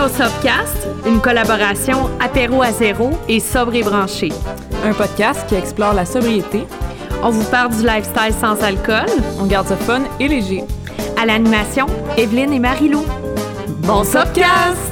au Sobcast, une collaboration apéro à zéro et sobre et branché. Un podcast qui explore la sobriété. On vous parle du lifestyle sans alcool. On garde ça fun et léger. À l'animation, Evelyne et Marie-Lou. Bon Sobcast!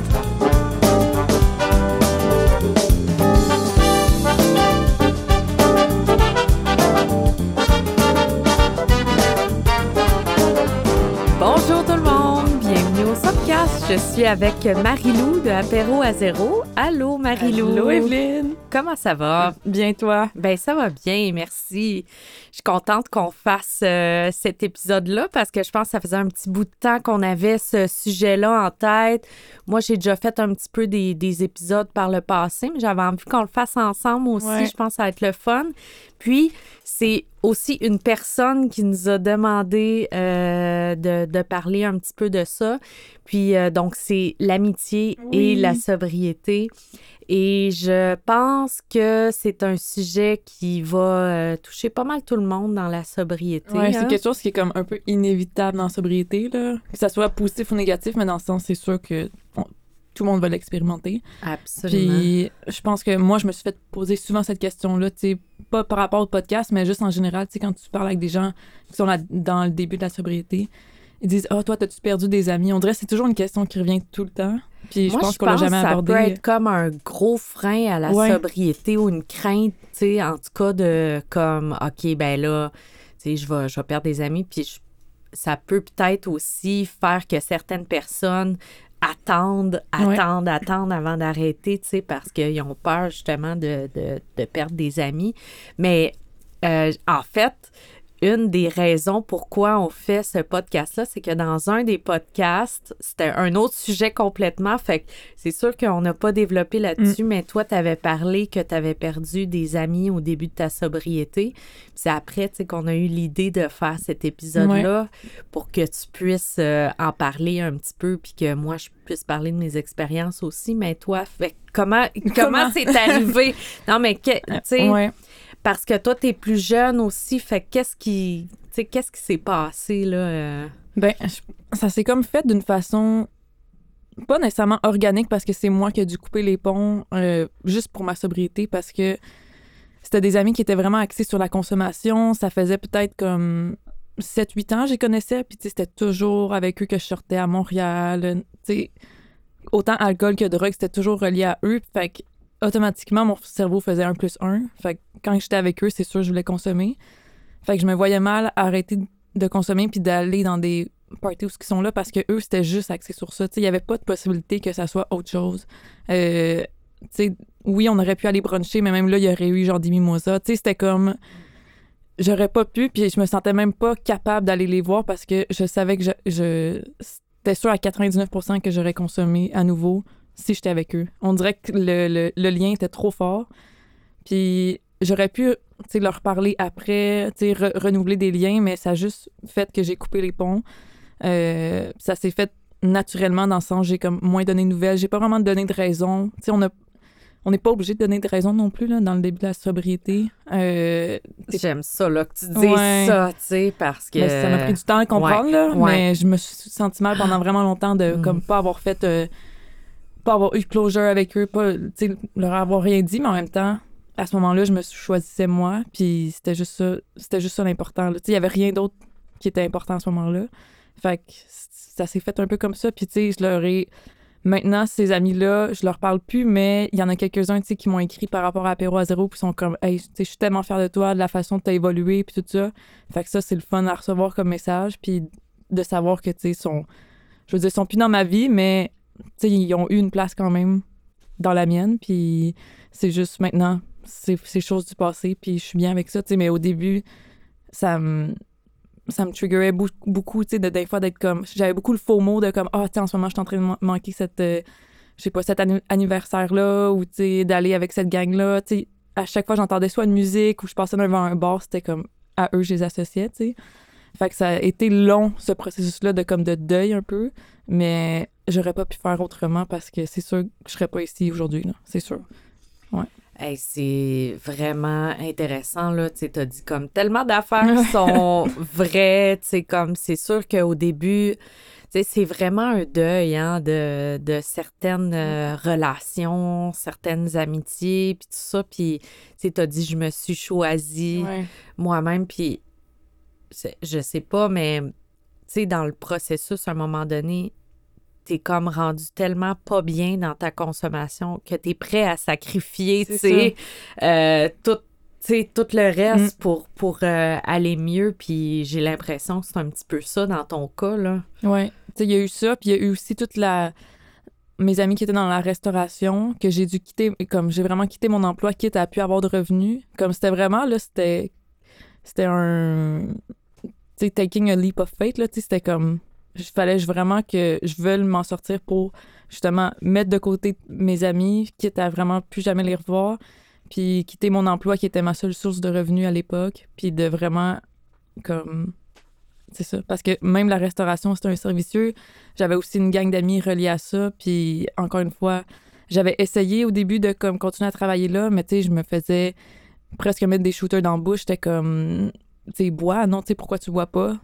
Je suis avec Marie-Lou de Apéro à zéro. Allô Marie-Lou. Allô, Evelyne. Comment ça va? Bien, toi? Ben ça va bien, merci. Je suis contente qu'on fasse euh, cet épisode-là parce que je pense que ça faisait un petit bout de temps qu'on avait ce sujet-là en tête. Moi, j'ai déjà fait un petit peu des, des épisodes par le passé, mais j'avais envie qu'on le fasse ensemble aussi. Ouais. Je pense que ça va être le fun. Puis, c'est aussi une personne qui nous a demandé euh, de, de parler un petit peu de ça. Puis, euh, donc, c'est l'amitié et la sobriété. Et je pense que c'est un sujet qui va euh, toucher pas mal tout le monde dans la sobriété. Ouais, hein. c'est quelque chose qui est comme un peu inévitable dans la sobriété, là. Que ça soit positif ou négatif, mais dans le sens, c'est sûr que tout le monde va l'expérimenter. Absolument. Puis je pense que moi, je me suis fait poser souvent cette question-là, tu sais, pas par rapport au podcast, mais juste en général, tu sais, quand tu parles avec des gens qui sont là dans le début de la sobriété, ils disent « Ah, toi, t'as-tu perdu des amis? » On dirait que c'est toujours une question qui revient tout le temps. Puis Moi, je pense qu'on l'a jamais que ça abordé. peut être comme un gros frein à la Ouais. sobriété ou une crainte, tu sais, en tout cas de comme, OK, ben là, tu sais, je vais, je vais perdre des amis. Puis je- ça peut peut-être aussi faire que certaines personnes attendent, Ouais. attendent, attendent avant d'arrêter, tu sais, parce qu'ils ont peur justement de, de, de perdre des amis. Mais euh, en fait, une des raisons pourquoi on fait ce podcast-là, c'est que dans un des podcasts, c'était un autre sujet complètement. Fait que c'est sûr qu'on n'a pas développé là-dessus, mais toi, tu avais parlé que tu avais perdu des amis au début de ta sobriété. Puis c'est après qu'on a eu l'idée de faire cet épisode-là pour que tu puisses euh, en parler un petit peu, puis que moi, je puisse parler de mes expériences aussi. Mais toi, fait, comment comment c'est arrivé? non, mais tu sais, Ouais. Parce que toi, t'es plus jeune aussi, fait que qu'est-ce qui, tu qu'est-ce qui s'est passé, là? euh? Ben, ça s'est comme fait d'une façon pas nécessairement organique parce que c'est moi qui ai dû couper les ponts euh, juste pour ma sobriété parce que c'était des amis qui étaient vraiment axés sur la consommation. Ça faisait peut-être comme 7-8 ans que je les connaissais, puis tu c'était toujours avec eux que je sortais à Montréal. Tu sais, autant alcool que drogue, c'était toujours relié à eux. Fait que automatiquement, mon cerveau faisait un plus un. Fait que quand j'étais avec eux, c'est sûr, je voulais consommer. Fait que je me voyais mal arrêter de consommer puis d'aller dans des parties où ils sont là parce que eux c'était juste axé sur ça. Il y avait pas de possibilité que ça soit autre chose. Euh, oui, on aurait pu aller bruncher, mais même là, il y aurait eu genre des mimosas. C'était comme j'aurais pas pu puis je me sentais même pas capable d'aller les voir parce que je savais que je, je c'était sûr à 99% que j'aurais consommé à nouveau si j'étais avec eux. On dirait que le, le- le lien était trop fort. Puis j'aurais pu leur parler après, re- renouveler des liens, mais ça a juste fait que j'ai coupé les ponts. Euh, ça s'est fait naturellement dans le sens j'ai comme moins donné de nouvelles. J'ai pas vraiment donné de raison. Tu sais, on a on n'est pas obligé de donner de raison non plus là, dans le début de la sobriété. Euh, J'aime ça, là, que tu dises Ouais. ça, tu sais, parce que... mais ça m'a pris du temps à comprendre, là, ouais. mais je me suis senti mal pendant vraiment longtemps de Mm. comme pas avoir fait, euh, pas avoir eu de closure avec eux, pas, leur avoir rien dit, mais en même temps, à ce moment-là, je me choisissais moi, puis c'était juste ça, c'était juste ça l'important. il y avait rien d'autre qui était important à ce moment-là. Fait que ça s'est fait un peu comme ça, puis tu sais, je leur ai Maintenant, ces amis-là, je leur parle plus, mais il y en a quelques-uns, qui m'ont écrit par rapport à Apéro à zéro, puis sont comme, hey, je suis tellement fière de toi, de la façon dont tu as évolué, puis tout ça. Fait que ça, c'est le fun à recevoir comme message, puis de savoir que, tu sais, sont, je veux dire, sont plus dans ma vie, mais, ils ont eu une place quand même dans la mienne, puis c'est juste maintenant, c'est chose du passé, puis je suis bien avec ça, mais au début, ça me ça me triggerait beaucoup, tu sais, de des fois d'être comme... J'avais beaucoup le faux mot de comme, ah, sais, en ce moment, je suis en train de man- manquer cette... euh, je sais pas, cet anni- anniversaire-là, ou, tu sais, d'aller avec cette gang-là, tu sais. À chaque fois, j'entendais soit une musique ou je passais devant un bar, c'était comme, à eux, je les associais, tu sais. Fait que ça a été long, ce processus-là, de comme de deuil un peu, mais j'aurais pas pu faire autrement parce que c'est sûr que je serais pas ici aujourd'hui, c'est sûr. Hey, c'est vraiment intéressant, là. Tu t'as dit comme tellement d'affaires qui sont vraies. Tu comme c'est sûr qu'au début, c'est vraiment un deuil hein, de, de certaines euh, relations, certaines amitiés, puis tout ça. Puis, tu as dit, je me suis choisie moi-même, puis je sais pas, mais tu sais, dans le processus, à un moment donné, t'es comme rendu tellement pas bien dans ta consommation que t'es prêt à sacrifier, tu sais, euh, tout tout le reste mm. pour, pour euh, aller mieux. Puis j'ai l'impression que c'est un petit peu ça dans ton cas, là. Oui. Tu il y a eu ça, puis il y a eu aussi toute la... Mes amis qui étaient dans la restauration, que j'ai dû quitter, comme j'ai vraiment quitté mon emploi, quitte à pu avoir de revenus. Comme c'était vraiment, là, c'était... C'était un... Tu sais, taking a leap of faith, là, tu sais, c'était comme... Il fallait vraiment que je veuille m'en sortir pour, justement, mettre de côté mes amis, quitte à vraiment plus jamais les revoir puis quitter mon emploi qui était ma seule source de revenus à l'époque, puis de vraiment comme c'est ça. Parce que même la restauration c'était un servicieux, j'avais aussi une gang d'amis reliés à ça, puis encore une fois, j'avais essayé au début de comme continuer à travailler là, mais tu sais je me faisais presque mettre des shooters dans la bouche, j'étais comme tu bois, non, tu sais pourquoi tu bois pas?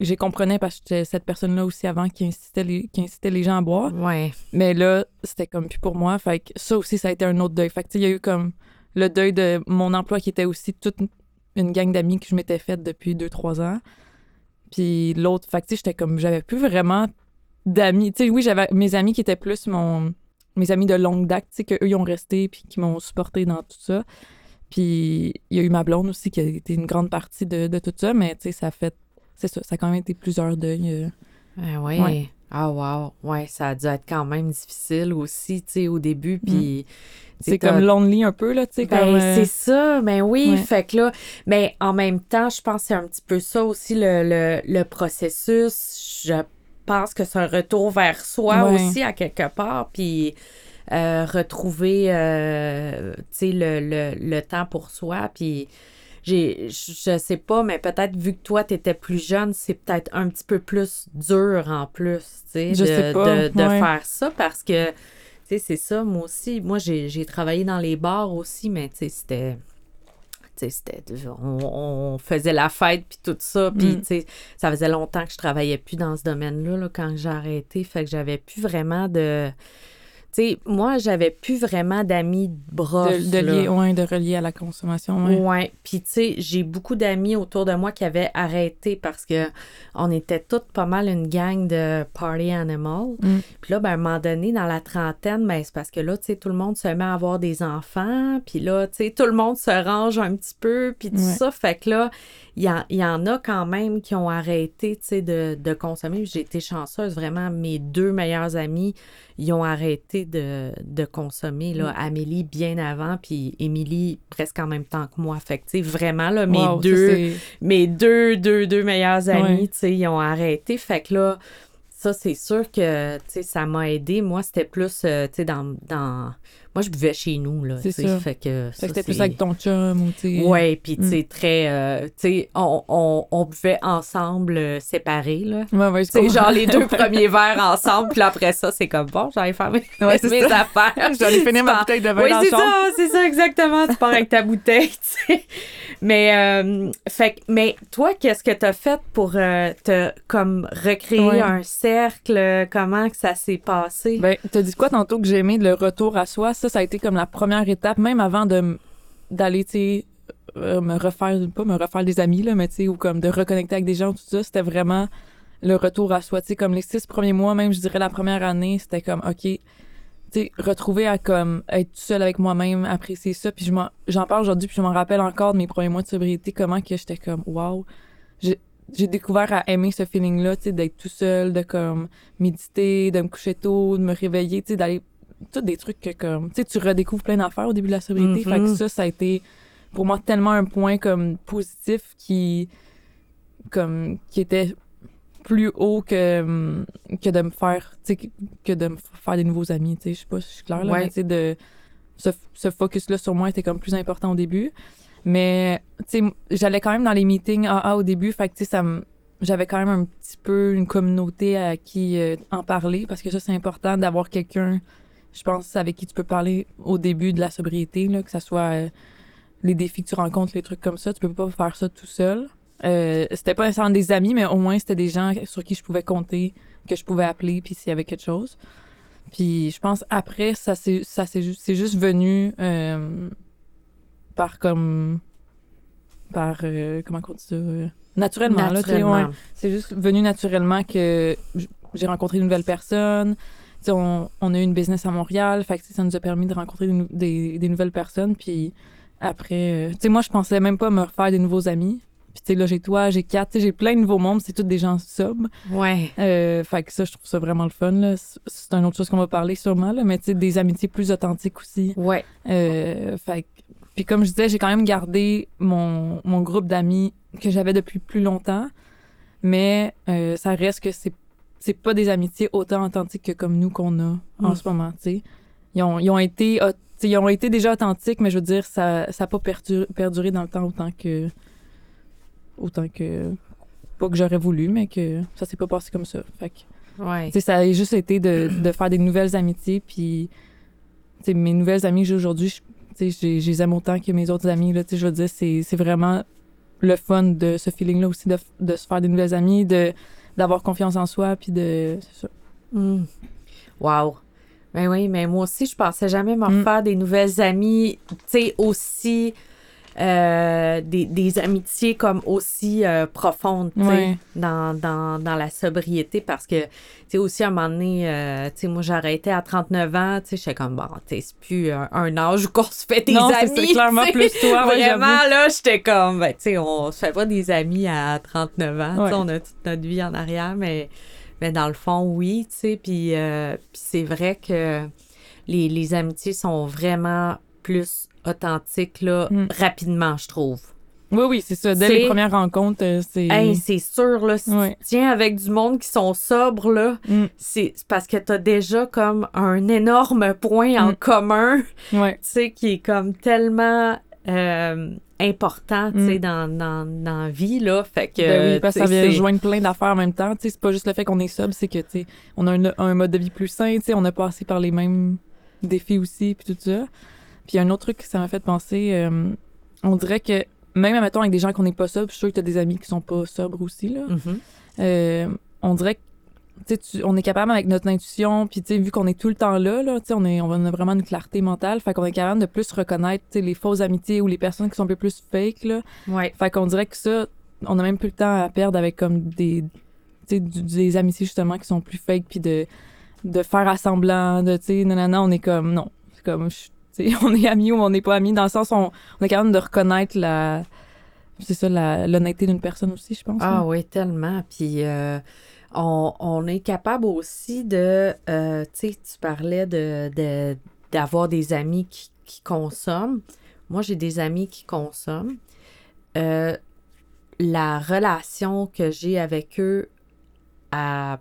J'ai comprenais parce que j'étais cette personne-là aussi avant qui incitait, les, qui incitait les gens à boire. Ouais. Mais là, c'était comme plus pour moi. Fait que ça aussi, ça a été un autre deuil. Fait que, il y a eu comme le deuil de mon emploi qui était aussi toute une gang d'amis que je m'étais faite depuis deux, trois ans. Puis l'autre, fait que, j'étais comme, j'avais plus vraiment d'amis. Tu sais, oui, j'avais mes amis qui étaient plus mon, mes amis de longue date, tu sais, qu'eux, ils ont resté puis qui m'ont supporté dans tout ça. Puis il y a eu ma blonde aussi qui a été une grande partie de, de tout ça, mais tu sais, ça fait c'est ça, ça a quand même été plusieurs deuils. Euh. Ben oui. Ah, wow. Ouais, ça a dû être quand même difficile aussi, tu sais, au début. Puis. Mm. C'est comme lonely un peu, là, tu sais. Ben, euh, c'est ça, ben oui. Fait que là, mais en même temps, je pense que c'est un petit peu ça aussi, le, le, processus. Je pense que c'est un retour vers soi aussi, à quelque part. Puis. Euh, retrouver, tu sais, le, le, le, temps pour soi. Puis j'ai, je sais pas, mais peut-être vu que toi, tu étais plus jeune, c'est peut-être un petit peu plus dur en plus, tu sais, de, de, faire ça parce que, tu sais, c'est ça, moi aussi. Moi, j'ai travaillé dans les bars aussi, mais tu sais, c'était c'était on, faisait la fête puis tout ça puis mm. tu sais ça faisait longtemps que je travaillais plus dans ce domaine-là là, quand j'ai arrêté fait que j'avais plus vraiment de sais, moi, j'avais plus vraiment d'amis brosse. De, de, lier, ouais, de relier à la consommation, ouais. Ouais. Puis, tu sais, j'ai beaucoup d'amis autour de moi qui avaient arrêté parce que on était toutes pas mal une gang de party animal. Mm. Puis là, ben, à un moment donné, dans la trentaine, ben, c'est parce que là, tu sais, tout le monde se met à avoir des enfants. Puis là, tu sais, tout le monde se range un petit peu. Puis tout ça. Fait que là, il y, en a quand même qui ont arrêté, de, de consommer. J'ai été chanceuse. Vraiment, mes deux meilleures amies, ils ont arrêté de, de consommer. Là. Mm. Amélie bien avant, puis Émilie presque en même temps que moi. Fait que, vraiment, là, mes deux, mes deux, deux, deux meilleures amies, tu sais, ils ont arrêté. Fait que là, ça, c'est sûr que, tu sais, ça m'a aidé. Moi, c'était plus, euh, tu sais, dans, dans moi, je buvais chez nous, là. C'est ça. Fait que. c'était plus avec ton chum ou, tu Ouais, puis, tu sais, mm. très. Euh, tu sais, on, on, on, buvait ensemble, euh, séparés, là. Ouais, ouais, c'est genre les deux premiers verres ensemble, puis après ça, c'est comme bon, j'allais faire mes, ouais, mes affaires. J'allais finir ma bouteille de vin Oui, c'est ça, c'est ça, exactement. Tu pars avec ta bouteille, tu sais. Mais, euh, fait, mais toi, qu'est-ce que tu as fait pour te, comme, recréer un cercle? Comment que ça s'est passé? Ben, t'as dit quoi tantôt que j'ai aimé le retour à soi? ça, a été comme la première étape, même avant de d'aller, tu euh, me refaire, pas me refaire des amis, là, mais tu sais, ou comme de reconnecter avec des gens, tout ça, c'était vraiment le retour à soi. Tu sais, comme les six premiers mois, même, je dirais la première année, c'était comme, OK, tu sais, retrouver à comme être tout seul avec moi-même, apprécier ça. Puis j'en parle aujourd'hui, puis je m'en rappelle encore de mes premiers mois de sobriété, comment que j'étais comme, wow. J'ai découvert à aimer ce feeling-là, tu sais, d'être tout seul, de comme méditer, de me coucher tôt, de me réveiller, tu sais, d'aller tout des trucs que comme tu sais tu redécouvres plein d'affaires au début de la sobriété. Fait que mhm. ça ça a été pour moi tellement un point comme positif qui comme qui était plus haut que que de me faire tu sais que de me faire des nouveaux amis tu sais. Je sais pas si je suis claire là mais tu sais de ce, ce focus là sur moi était comme plus important au début. Mais tu sais j'allais quand même dans les meetings AA au début. Fait que tu sais ça j'avais quand même un petit peu une communauté à qui euh, en parler parce que ça c'est important d'avoir quelqu'un je pense, avec qui tu peux parler au début de la sobriété, là, que ce soit euh, les défis que tu rencontres, les trucs comme ça. Tu peux pas faire ça tout seul. Euh, c'était pas nécessairement des amis, mais au moins c'était des gens sur qui je pouvais compter, que je pouvais appeler, puis s'il y avait quelque chose. Puis je pense après, ça c'est juste, c'est juste venu euh, par comme par euh, comment on dit ça naturellement, là, ouais. c'est juste venu naturellement que j'ai rencontré de nouvelles personnes. On, on a eu une business à Montréal, fait que ça nous a permis de rencontrer des, nou- des, des nouvelles personnes. Puis après, euh, tu sais, moi, je pensais même pas me refaire des nouveaux amis. Puis tu sais, là, j'ai toi, j'ai quatre, j'ai plein de nouveaux membres, c'est tous des gens sobres. Ouais. Euh, fait que ça, je trouve ça vraiment le fun. là. C'est une autre chose qu'on va parler sûrement, là, mais tu sais, des amitiés plus authentiques aussi. Ouais. Euh, fait que- puis comme je disais, j'ai quand même gardé mon, mon groupe d'amis que j'avais depuis plus longtemps, mais ça reste que c'est c'est pas des amitiés autant authentiques que comme nous qu'on a en Mm. ce moment, tu sais. Ils ont, ils ont été ils ont été déjà authentiques, mais je veux dire ça ça a pas perdu- perduré dans le temps autant que autant que pas que j'aurais voulu, mais que ça s'est pas passé comme ça. Fait que Ouais. tu sais, ça a juste été de, de faire des nouvelles amitiés. Puis, tu sais, mes nouvelles amies que j'ai aujourd'hui, je- les aime autant que mes autres amis. Là, tu sais, je veux dire, c'est c'est vraiment le fun de ce feeling-là aussi, de, de se faire des nouvelles amies, de d'avoir confiance en soi, puis de... c'est ça. Mm. Wow. Ben oui, mais moi aussi, je pensais jamais me Mm. refaire des nouvelles amies, tu sais, aussi. Euh, des, des amitiés comme aussi euh, profondes, dans, dans, dans la sobriété, parce que, tu sais, aussi, à un moment donné, euh, tu sais, moi, arrêté à 39 ans, tu sais, j'étais comme, bon, tu sais, c'est plus un, un âge où qu'on se fait des Non, c'est amis, ça, clairement plus toi, Vraiment, là, j'étais comme, ben, tu sais, on se fait pas des amis à 39 ans, on a toute notre vie en arrière, mais, mais dans le fond, oui, tu sais, puis euh, puis c'est vrai que les, les amitiés sont vraiment plus authentiques, là, Mm. rapidement, je trouve. Oui, oui, c'est ça. Dès les premières rencontres, euh, c'est... Hey, c'est sûr, là, si Ouais. tu tiens avec du monde qui sont sobres, là, Mm, c'est parce que t'as déjà comme un énorme point en Mm. commun, ouais. tu sais, qui est comme tellement euh, important, tu sais, Mm. dans, dans, dans la vie, là. Fait que. Ben oui, parce que ça vient joindre plein d'affaires en même temps. Tu sais, c'est pas juste le fait qu'on est sobre, c'est que, tu sais, on a un, un mode de vie plus sain, tu sais, on a passé par les mêmes défis aussi, puis tout ça. Puis un autre truc que ça m'a fait penser, euh, on dirait que même, mettons, avec des gens qu'on n'est pas sobres, je suis sûre que t'as des amis qui sont pas sobres aussi, là. Mhm. Euh, on dirait que tu sais, tu- on est capable avec notre intuition, puis tu sais, vu qu'on est tout le temps là, là tu sais, on, est, on a vraiment une clarté mentale, fait qu'on est capable de plus reconnaître tu les fausses amitiés ou les personnes qui sont un peu plus fake, là. Ouais. Fait qu'on dirait que ça, on a même plus le temps à perdre avec comme des, tu sais, du- des amitiés justement qui sont plus fake, puis de, de faire à semblant, de, tu sais, nanana, on est comme, non, c'est comme, je- on est amis ou on n'est pas amis, dans le sens où on, on est capable de reconnaître la, c'est ça, l'honnêteté d'une personne aussi, je pense. Ah là. oui, tellement. Puis euh, on, on est capable aussi de, euh, tu sais, tu parlais de, de- d'avoir des amis qui, qui consomment. Moi, j'ai des amis qui consomment. Euh, la relation que j'ai avec eux a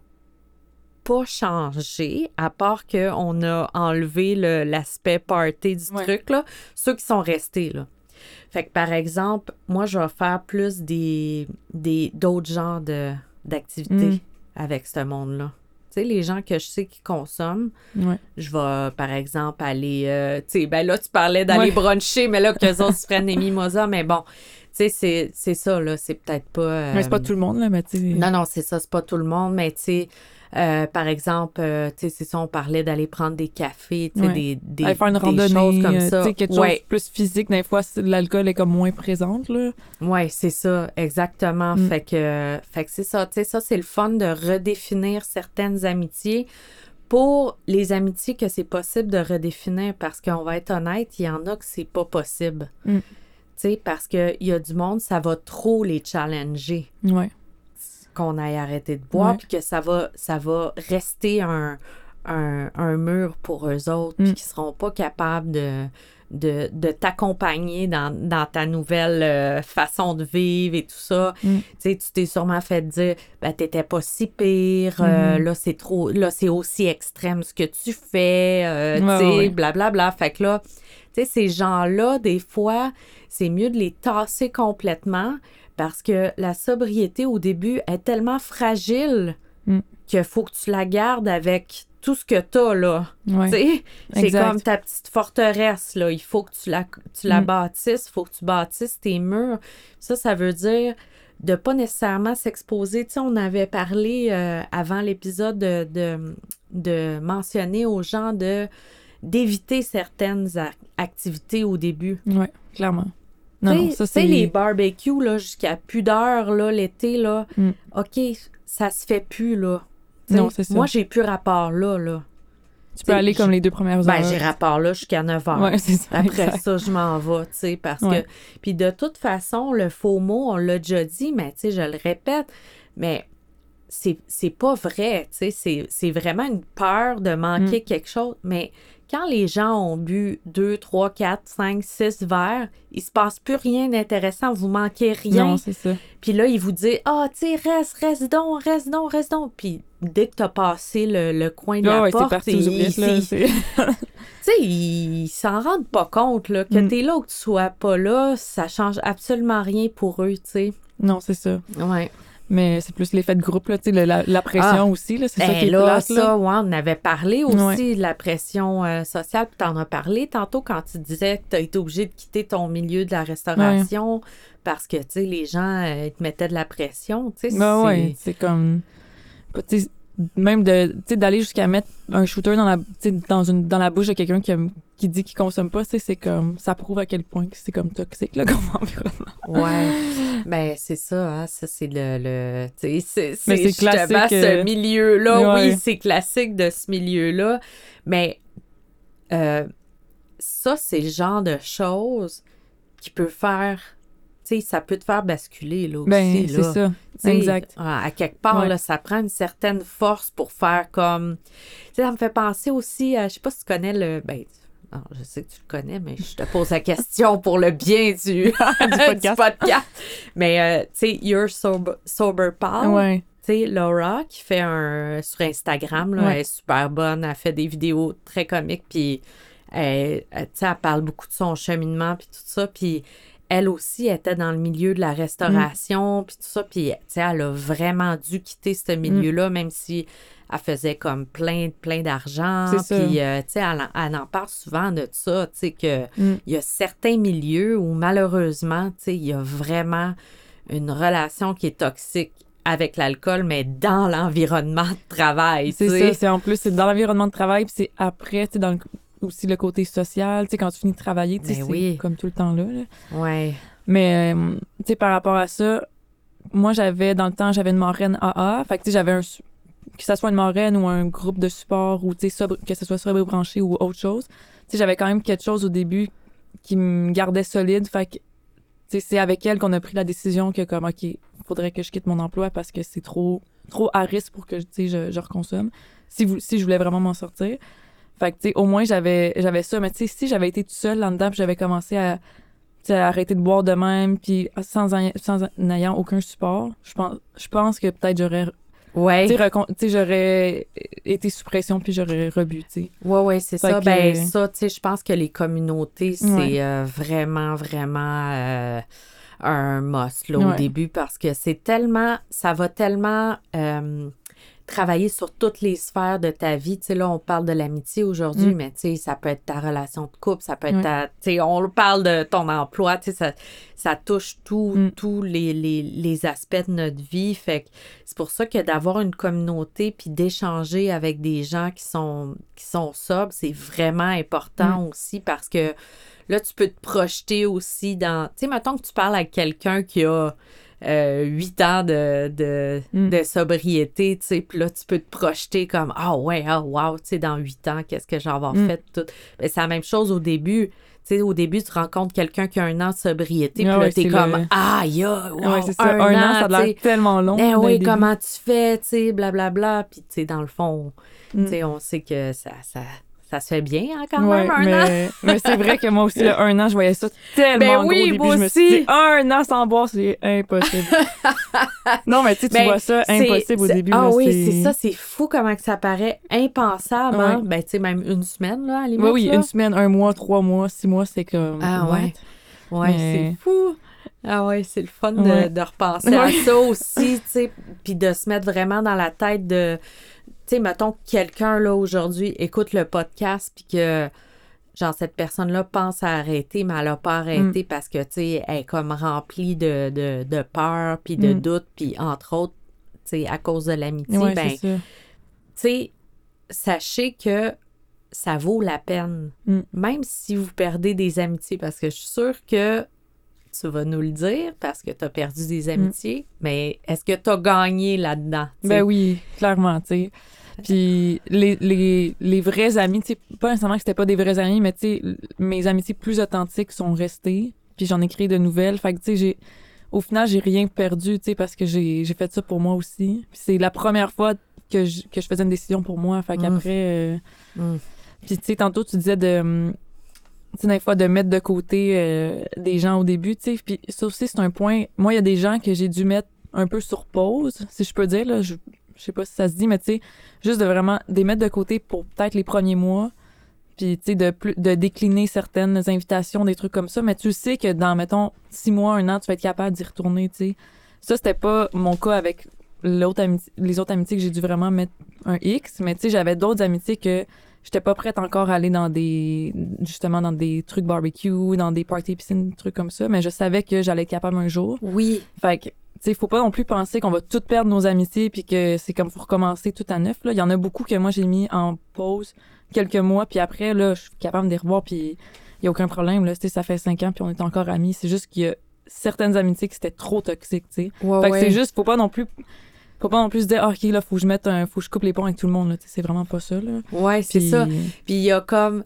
pas changé, à part qu'on a enlevé le- l'aspect party du Ouais. truc, là. Ceux qui sont restés, là. Fait que, par exemple, moi, je vais faire plus des des d'autres genres d'activités Mm. avec ce monde-là. Tu sais, les gens que je sais qui consomment, Ouais. je vais, par exemple, aller... euh, tu sais, ben là, tu parlais d'aller Ouais. bruncher, mais là, qu'eux autres se prennent des mimosas, mais bon, tu sais, c'est- c'est ça, là, c'est peut-être pas... euh, Mais c'est pas tout le monde, là, mais tu non, non, c'est ça, c'est pas tout le monde, mais tu sais, euh, par exemple, euh, tu sais, c'est ça, on parlait d'aller prendre des cafés, tu sais, Ouais. des, des, Aller faire une des choses comme euh, ça. tu sais, quelque ouais, chose de plus physique, des fois, l'alcool est comme moins présente, là. ouais, c'est ça, exactement. Mm. Fait que, fait que c'est ça, tu sais, ça, c'est le fun de redéfinir certaines amitiés. Pour les amitiés que c'est possible de redéfinir, parce qu'on va être honnête, il y en a que c'est pas possible. Mm. Tu sais, parce qu'il y a du monde, ça va trop les challenger. Ouais. Qu'on aille arrêter de boire, puis que ça va, ça va rester un, un, un mur pour eux autres, puis Mm. qu'ils seront pas capables de, de, de t'accompagner dans, dans ta nouvelle euh, façon de vivre et tout ça. Mm. Tu sais, tu t'es sûrement fait dire, ben, t'étais pas si pire, euh, Mhm. là, c'est trop, là, c'est aussi extrême ce que tu fais, euh, Ouais, tu sais, ouais. blablabla. Fait que là, tu sais, ces gens-là, des fois, c'est mieux de les tasser complètement parce que la sobriété au début est tellement fragile Mm. qu'il faut que tu la gardes avec tout ce que tu as, là. Ouais. C'est comme ta petite forteresse, là. Il faut que tu la, tu la Mm. bâtisses, il faut que tu bâtisses tes murs. Ça, ça veut dire de pas nécessairement s'exposer. Tu sais, on avait parlé euh, avant l'épisode de, de, de mentionner aux gens de d'éviter certaines ac- activités au début. Ouais, clairement. Non, non, Tu sais- ça tu sais, c'est. les barbecues, là, jusqu'à plus d'heure, là, l'été, là, Mm. OK, ça se fait plus, là. Non, c'est ça. Moi, j'ai plus rapport là, là. Tu peux aller comme les deux premières Ben, heures. j'ai rapport là jusqu'à 9 heures. Ouais, ça. Après exact. ça, je m'en vais, tu sais, parce Ouais. que... Puis de toute façon, le faux mot, on l'a déjà dit, mais tu sais, je le répète, mais c'est pas vrai, tu sais, c'est- c'est vraiment une peur de manquer Mm. quelque chose, mais quand les gens ont bu 2, 3, 4, 5, 6 verres, il se passe plus rien d'intéressant, vous manquez rien. Non, c'est ça. Puis là, il vous dit Ah, tu sais, reste, reste donc, reste donc, reste donc. Puis dès que t'as passé le, le coin de Ah la ouais, c'est porte, c'est- tu sais, ils s'en rendent pas compte, là, que Mm. t'es là ou que tu sois pas là, ça change absolument rien pour eux, tu sais. Non, c'est ça. Ouais. Mais c'est plus l'effet de groupe, là, tu la, la pression Ah. aussi, là, c'est ça Ben qui est là, plate, ça, là. ouais, on avait parlé aussi Ouais. de la pression euh, sociale, puis t'en as parlé tantôt quand tu disais que t'as été obligé de quitter ton milieu de la restauration parce que, tu sais, les gens, euh, ils te mettaient de la pression, tu sais. Ben c'est- comme... tu même de tu sais, d'aller jusqu'à mettre un shooter dans la, tu sais, dans une, dans la bouche de quelqu'un qui, qui dit qu'il consomme pas, tu sais, c'est comme... Ça prouve à quel point que c'est comme toxique, là, comme environnement. Ouais. ben, c'est ça, hein. Ça, c'est le. le tu sais, c'est c'est classique, justement ce euh, milieu-là. ouais. Oui, c'est classique de ce milieu-là. Mais euh, ça, c'est le genre de choses qui peut faire. Sais, ça peut te faire basculer, là, aussi. Ben, c'est ça. Exact. À, à quelque part, Ouais. là, ça prend une certaine force pour faire comme. Tu sais, ça me fait penser aussi à. Je sais pas si tu connais le. Ben, non, je sais que tu le connais, mais je te pose la question pour le bien du, du podcast. podcast. Mais, euh, tu sais, You're Sober, Sober Pal. Ouais. Tu sais, Laura qui fait un. sur Instagram, là, Ouais. elle est super bonne. Elle fait des vidéos très comiques, puis elle, elle parle beaucoup de son cheminement, puis tout ça. Puis elle aussi était dans le milieu de la restauration, puis tout ça. Puis, tu sais, elle a vraiment dû quitter ce Mm. milieu-là, même si elle faisait comme plein, plein d'argent. Puis, euh, tu sais, elle, en- elle en parle souvent de ça, tu sais, que Mm. il y a certains milieux où malheureusement, tu sais, il y a vraiment une relation qui est toxique avec l'alcool, mais dans l'environnement de travail, C'est ça, c'est en plus, c'est dans l'environnement de travail, puis c'est après, tu sais, dans le- aussi le côté social, tu sais, quand tu finis de travailler, tu sais, Ben c'est comme tout le temps là. là. Ouais. Mais, euh, tu sais, par rapport à ça, moi, j'avais, dans le temps, j'avais une marraine AA. Fait que, tu sais, j'avais un. Que ce soit une marraine ou un groupe de support ou, tu sais, que ce soit sobre branché ou autre chose. Tu sais, j'avais quand même quelque chose au début qui me gardait solide. Fait que, tu sais, c'est avec elle qu'on a pris la décision que, comme, OK, faudrait que je quitte mon emploi parce que c'est trop, trop à risque pour que, tu sais, je, je reconsomme. Si, vous, si je voulais vraiment m'en sortir. Fait que, tu sais, au moins, j'avais, j'avais ça. Mais, tu sais, si j'avais été toute seule là-dedans puis j'avais commencé à, arrêter de boire de même, puis sans, en- sans en ayant aucun support, je pense, je pense que peut-être j'aurais, Ouais. tu j'aurais été sous pression puis j'aurais rebu, tu sais. Ouais, ouais, c'est ça. que- Ben, ça, tu sais, je pense que les communautés, c'est Ouais. euh, vraiment, vraiment euh, un must, là, au Ouais. début, parce que c'est tellement, ça va tellement euh, travailler sur toutes les sphères de ta vie. Tu sais, là, on parle de l'amitié aujourd'hui, Mm. mais tu sais, ça peut être ta relation de couple, ça peut être Ouais. ta, tu sais, on parle de ton emploi, tu sais, ça, ça touche tout- Mm. tous les, les, les aspects de notre vie. Fait que c'est pour ça que d'avoir une communauté puis d'échanger avec des gens qui sont, qui sont sobres, c'est vraiment important Mm. aussi parce que là, tu peux te projeter aussi dans. Tu sais, mettons que tu parles avec quelqu'un qui a. euh, huit ans de, de, Mm. de sobriété, tu sais, puis là, tu peux te projeter comme « Ah ouais, ah wow, tu sais, dans huit ans, qu'est-ce que j'ai avoir Mm. fait? » tout. Ben, c'est la même chose au début. Tu sais, au début, tu rencontres quelqu'un qui a un an de sobriété, puis Ah là, ouais, t'es comme le- Ah, ya, wow, ouais, c'est ça. Un, an, ça a l'air tellement long. Eh dès le oui, comment tu fais, tu sais, blablabla. Puis, tu sais, dans le fond, Mm. tu sais, on sait que ça, ça, ça se fait bien, hein, quand Ouais, même, un an? mais, c'est vrai que moi aussi, le un an, je voyais ça tellement Ben gros oui, au début. moi je me suis aussi. dit, un an sans boire, c'est impossible. non, mais tu sais, tu Ben, vois ça impossible au début. Ah là, oui, c'est ça, c'est fou comment que ça paraît impensable. hein? Ben, tu sais, même une semaine, là, à limite. Oui, oui, là. une semaine, un mois, trois mois, six mois, c'est comme. Ah ouais. Ouais, Mais- c'est fou. Ah ouais, c'est le fun de, repenser à ça aussi, tu sais, puis de se mettre vraiment dans la tête de, tu sais, mettons que quelqu'un, là, aujourd'hui, écoute le podcast, puis que genre, cette personne-là pense à arrêter, mais elle n'a pas arrêté parce que, tu sais, elle est comme remplie de, de, de peur, puis de Mm. doute, puis entre autres, tu sais, à cause de l'amitié, Ouais, ben, tu sais, sachez que ça vaut la peine, Mm. même si vous perdez des amitiés, parce que je suis sûre que tu vas nous le dire parce que tu as perdu des amitiés, mais est-ce que tu as gagné là-dedans? Ben oui, clairement, tu sais. Puis les, les, les vrais amis, tu sais, pas nécessairement que c'était pas des vrais amis, mais tu sais, mes amitiés plus authentiques sont restées. Puis j'en ai créé de nouvelles. Fait que, tu sais, j'ai. Au final, j'ai rien perdu, tu sais, parce que j'ai j'ai fait ça pour moi aussi. Puis c'est la première fois que je, que je faisais une décision pour moi. Fait qu'après. euh, Mm. Puis, tu sais, tantôt, tu disais de. Fois, de mettre de côté euh, des gens au début, tu sais. Puis, ça aussi, c'est un point. Moi, il y a des gens que j'ai dû mettre un peu sur pause, si je peux dire, là. Je, je sais pas si ça se dit, mais tu sais, juste de vraiment les mettre de côté pour peut-être les premiers mois. Puis, tu sais, de, plus- de décliner certaines invitations, des trucs comme ça. Mais tu sais que dans, mettons, six mois, un an, tu vas être capable d'y retourner, tu sais. Ça, c'était pas mon cas avec les autres amitiés que j'ai dû vraiment mettre un X. Mais, tu sais, j'avais d'autres amitiés que j'étais pas prête encore à aller dans des justement dans des trucs barbecue, dans des parties piscines, des trucs comme ça, mais je savais que j'allais être capable un jour. Oui, Fait que tu sais, faut pas non plus penser qu'on va tout perdre nos amitiés puis que c'est comme faut recommencer tout à neuf là. Il y en a beaucoup que moi j'ai mis en pause quelques mois puis après là, je suis capable de les revoir puis il y a aucun problème là, Tu sais, ça fait cinq ans puis on est encore amis, c'est juste qu'il y a certaines amitiés qui c'était trop toxiques, tu sais. ouais, Fait que ouais. c'est juste faut pas non plus faut pas non plus dire ah, OK là, faut que je mette un faut que je coupe les ponts avec tout le monde là, c'est vraiment pas ça là. Ouais, c'est Puis- ça. Puis il y a comme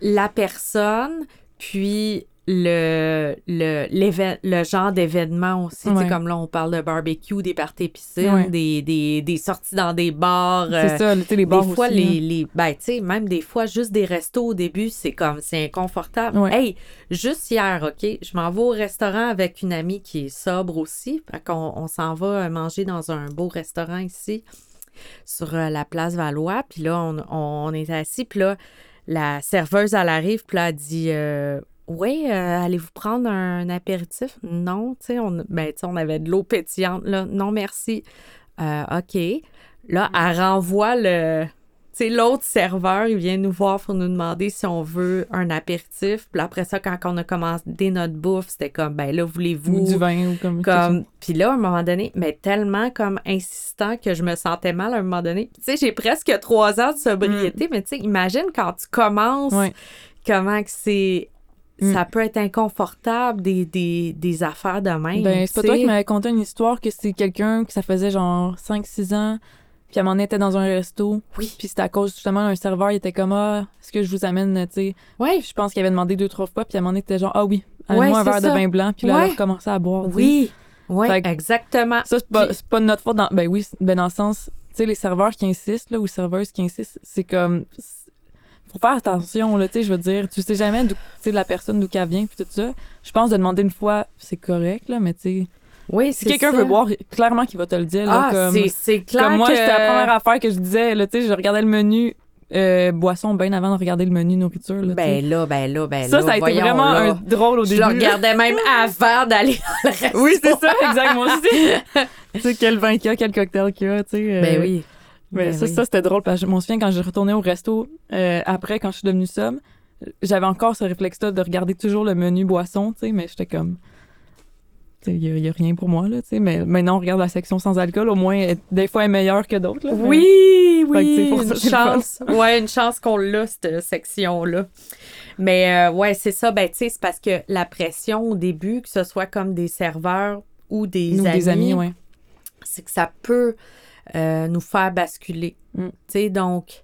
la personne, puis le, le, le genre d'événement aussi. Ouais. comme là, on parle de barbecue, des parties piscines, Ouais. des, des, des sorties dans des bars. C'est euh, ça, les bars des fois, aussi, les, là. les ben, tu sais, même des fois, juste des restos au début, c'est comme, c'est inconfortable. Ouais. Hey, juste hier, OK, je m'en vais au restaurant avec une amie qui est sobre aussi. Fait qu'on on s'en va euh, manger dans un beau restaurant ici, sur euh, la place Valois. Puis là, on, on est assis, puis là, la serveuse, elle arrive, puis là, elle dit... euh, oui, euh, allez-vous prendre un, apéritif? Non, tu sais, on, ben, on avait de l'eau pétillante, là. Non, merci. Euh, OK. Là, elle renvoie le. Tu sais, l'autre serveur, il vient nous voir pour nous demander si on veut un apéritif. Puis après ça, quand on a commencé notre bouffe, c'était comme, ben là, voulez-vous. ou du vin ou comme, Comme, puis là, à un moment donné, mais tellement comme insistant que je me sentais mal à un moment donné. Tu sais, j'ai presque trois ans de sobriété, mais tu sais, imagine quand tu commences, Mm. Comment que c'est. Mm. Ça peut être inconfortable, des, des, des affaires de même. Ben, c'est pas toi qui m'avais conté une histoire que c'est quelqu'un que ça faisait genre 5-6 ans, puis à un moment donné, était dans un resto. Oui. Puis c'était à cause justement d'un serveur, il était comme Ah, est-ce que je vous amène, tu sais? Ouais, Je pense qu'il avait demandé deux, trois fois, puis à un moment donné, était genre Ah oui, Ouais, amène-moi un verre ça. de vin blanc, puis là, elle Ouais. a recommencé à boire. oui, oui, exactement. Ça, c'est pas, Puis- c'est pas de notre faute. Dans, ben oui, ben dans le sens, tu sais, les serveurs qui insistent, là, ou serveuses qui insistent, c'est comme. Faut faire attention, là, tu sais, je veux dire. Tu sais jamais d'où, tu sais, la personne d'où qu'elle vient, puis tout ça. Je pense de demander une fois, c'est correct, là, mais tu sais. Oui, Si quelqu'un veut boire, clairement qu'il va te le dire, là, ah, comme. c'est, c'est clair Comme moi, que... c'était la première affaire que je disais, là, tu sais, je regardais le menu euh, boisson bien avant de regarder le menu nourriture, là. Ben là, ben là, ben ça, là, ça a été vraiment là. un drôle au Je début. le là. regardais même avant d'aller dans le resto. Oui, c'est ça, exactement aussi. tu sais, quel vin qu'il y a, quel cocktail qu'il y a, tu sais. euh, Ben oui. Mais Ben ça, oui. ça c'était drôle parce que je m'en souviens quand j'ai retourné au resto euh, après, quand je suis devenue somme, j'avais encore ce réflexe-là de regarder toujours le menu boisson, tu sais, mais j'étais comme. Il y, a rien pour moi, là, tu sais. Mais maintenant, on regarde la section sans alcool, au moins, elle- des fois, elle est meilleure que d'autres, là. Oui, Fait oui, pour une chance. ouais, une chance qu'on l'a, cette section-là. Mais euh, ouais, c'est ça. Ben, tu sais, c'est parce que la pression au début, que ce soit comme des serveurs ou des Nous, amis, des amis, ouais. c'est que ça peut euh, nous faire basculer. Mm. Tu sais, donc,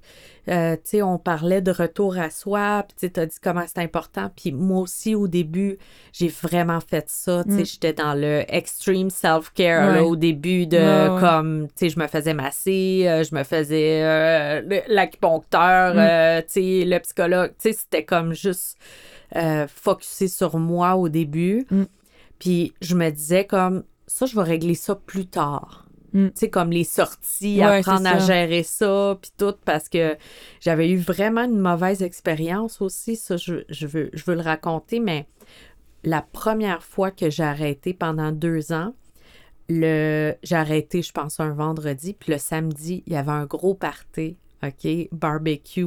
euh, tu sais, on parlait de retour à soi, puis tu t'as dit comment c'est important. Puis moi aussi, au début, j'ai vraiment fait ça. Tu sais, Mm. j'étais dans le extreme self-care, Ouais. au début de, Ouais, ouais. comme, tu sais, je me faisais masser, euh, je me faisais l'acupuncteur, Mm. tu sais, le psychologue. Tu sais, c'était comme juste focusé sur moi au début. Puis je me disais comme, ça, je vais régler ça plus tard. Mm. Tu sais, comme les sorties, Ouais, apprendre à gérer ça, puis tout, parce que j'avais eu vraiment une mauvaise expérience aussi. Ça, je, je veux, je veux le raconter, mais la première fois que j'ai arrêté pendant deux ans, le, j'ai arrêté, je pense, un vendredi, puis le samedi, il y avait un gros party, OK, barbecue,